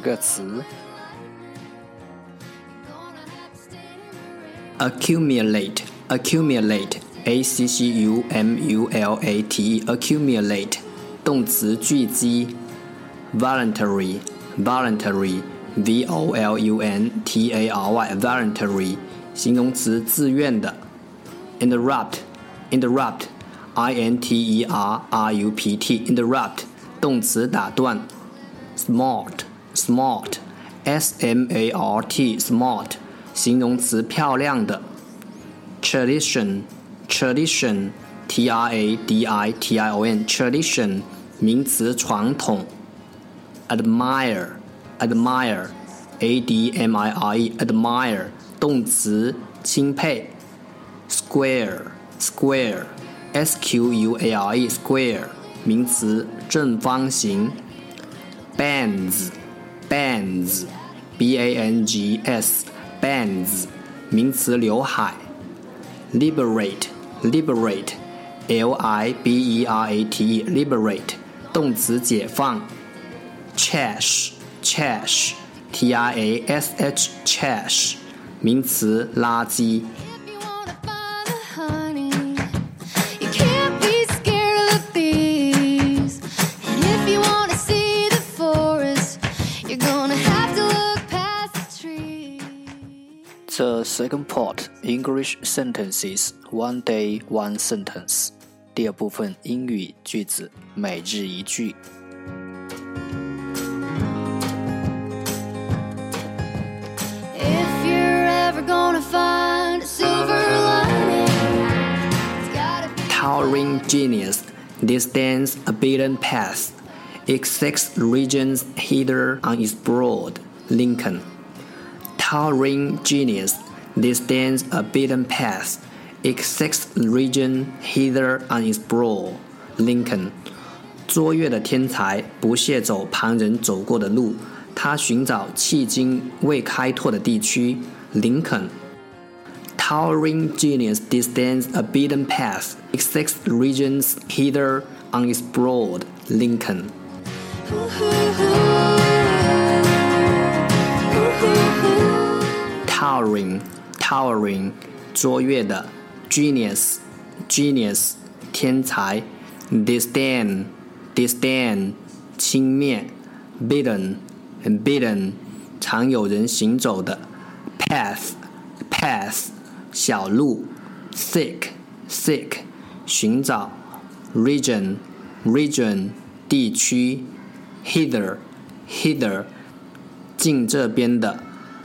个词：accumulate, accumulate, a c c u m u l a t e, accumulate，动词聚集；voluntary, voluntary, v o l u n t a r y, voluntary，形容词自愿的；interrupt, interrupt, i n t e r r u p t, interrupt，动词打断；smart。 smart, s m a r t, smart，形容词漂亮的。tradition, tradition, t r a d i t i o n, tradition，名词传统。admire, admire, a d m i r e, admire，动词钦佩。square, square, s q u a r e, square，名词正方形。bands bands, b a n g s, bands，名词刘海。liberate, liberate, l i b e r a t e, liberate，动词解放。trash, trash, t r a s h, trash，名词垃圾。The second part English sentences one day one sentence。第二部分英语句子每日一句。If you're ever gonna find a silver lining, Towering genius disdains a beaten path, exceeds regions hither on its broad. Lincoln towering genius disdains a beaten path, exceeds region hither on its broad. Lincoln，卓越的天才不屑走旁人走过的路，他寻找迄今未开拓的地区。林肯，towering genius disdains a beaten path, exceeds regions hither on its broad. Lincoln。 towering，towering，卓越的，genius，genius，天才，disdain，disdain，轻蔑，beaten，bidden，常有人行走的，path，path，小路，seek，seek，寻找，region，region，地区，hither，hither，近这边的。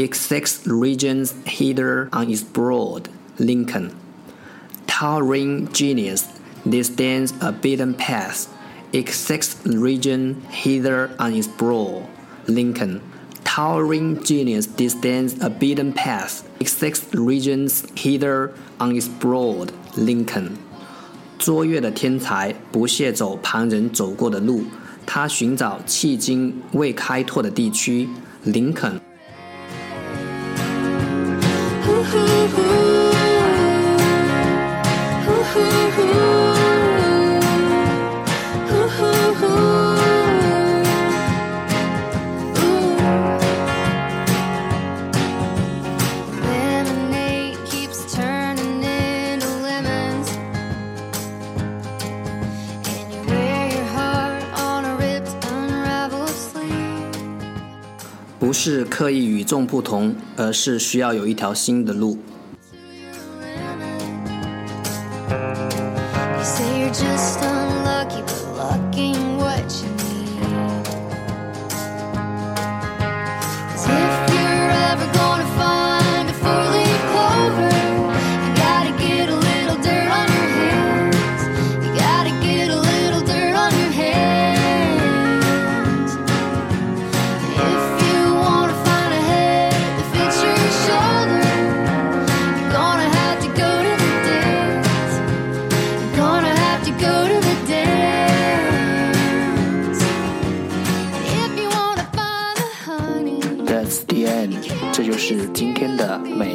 exceeds regions hither on its broad. Lincoln. Towering genius disdains a beaten path, exceeds region hither on its broad. Lincoln. Towering genius disdains a beaten path, exceeds regions hither on its broad. Lincoln. 卓越的天才不屑走旁人走过的路，他寻找迄今未开拓的地区。林肯。 呼呼呼呼呼是刻意与众不同，而是需要有一条新的路。You say you're just unlucky, but lucky in what you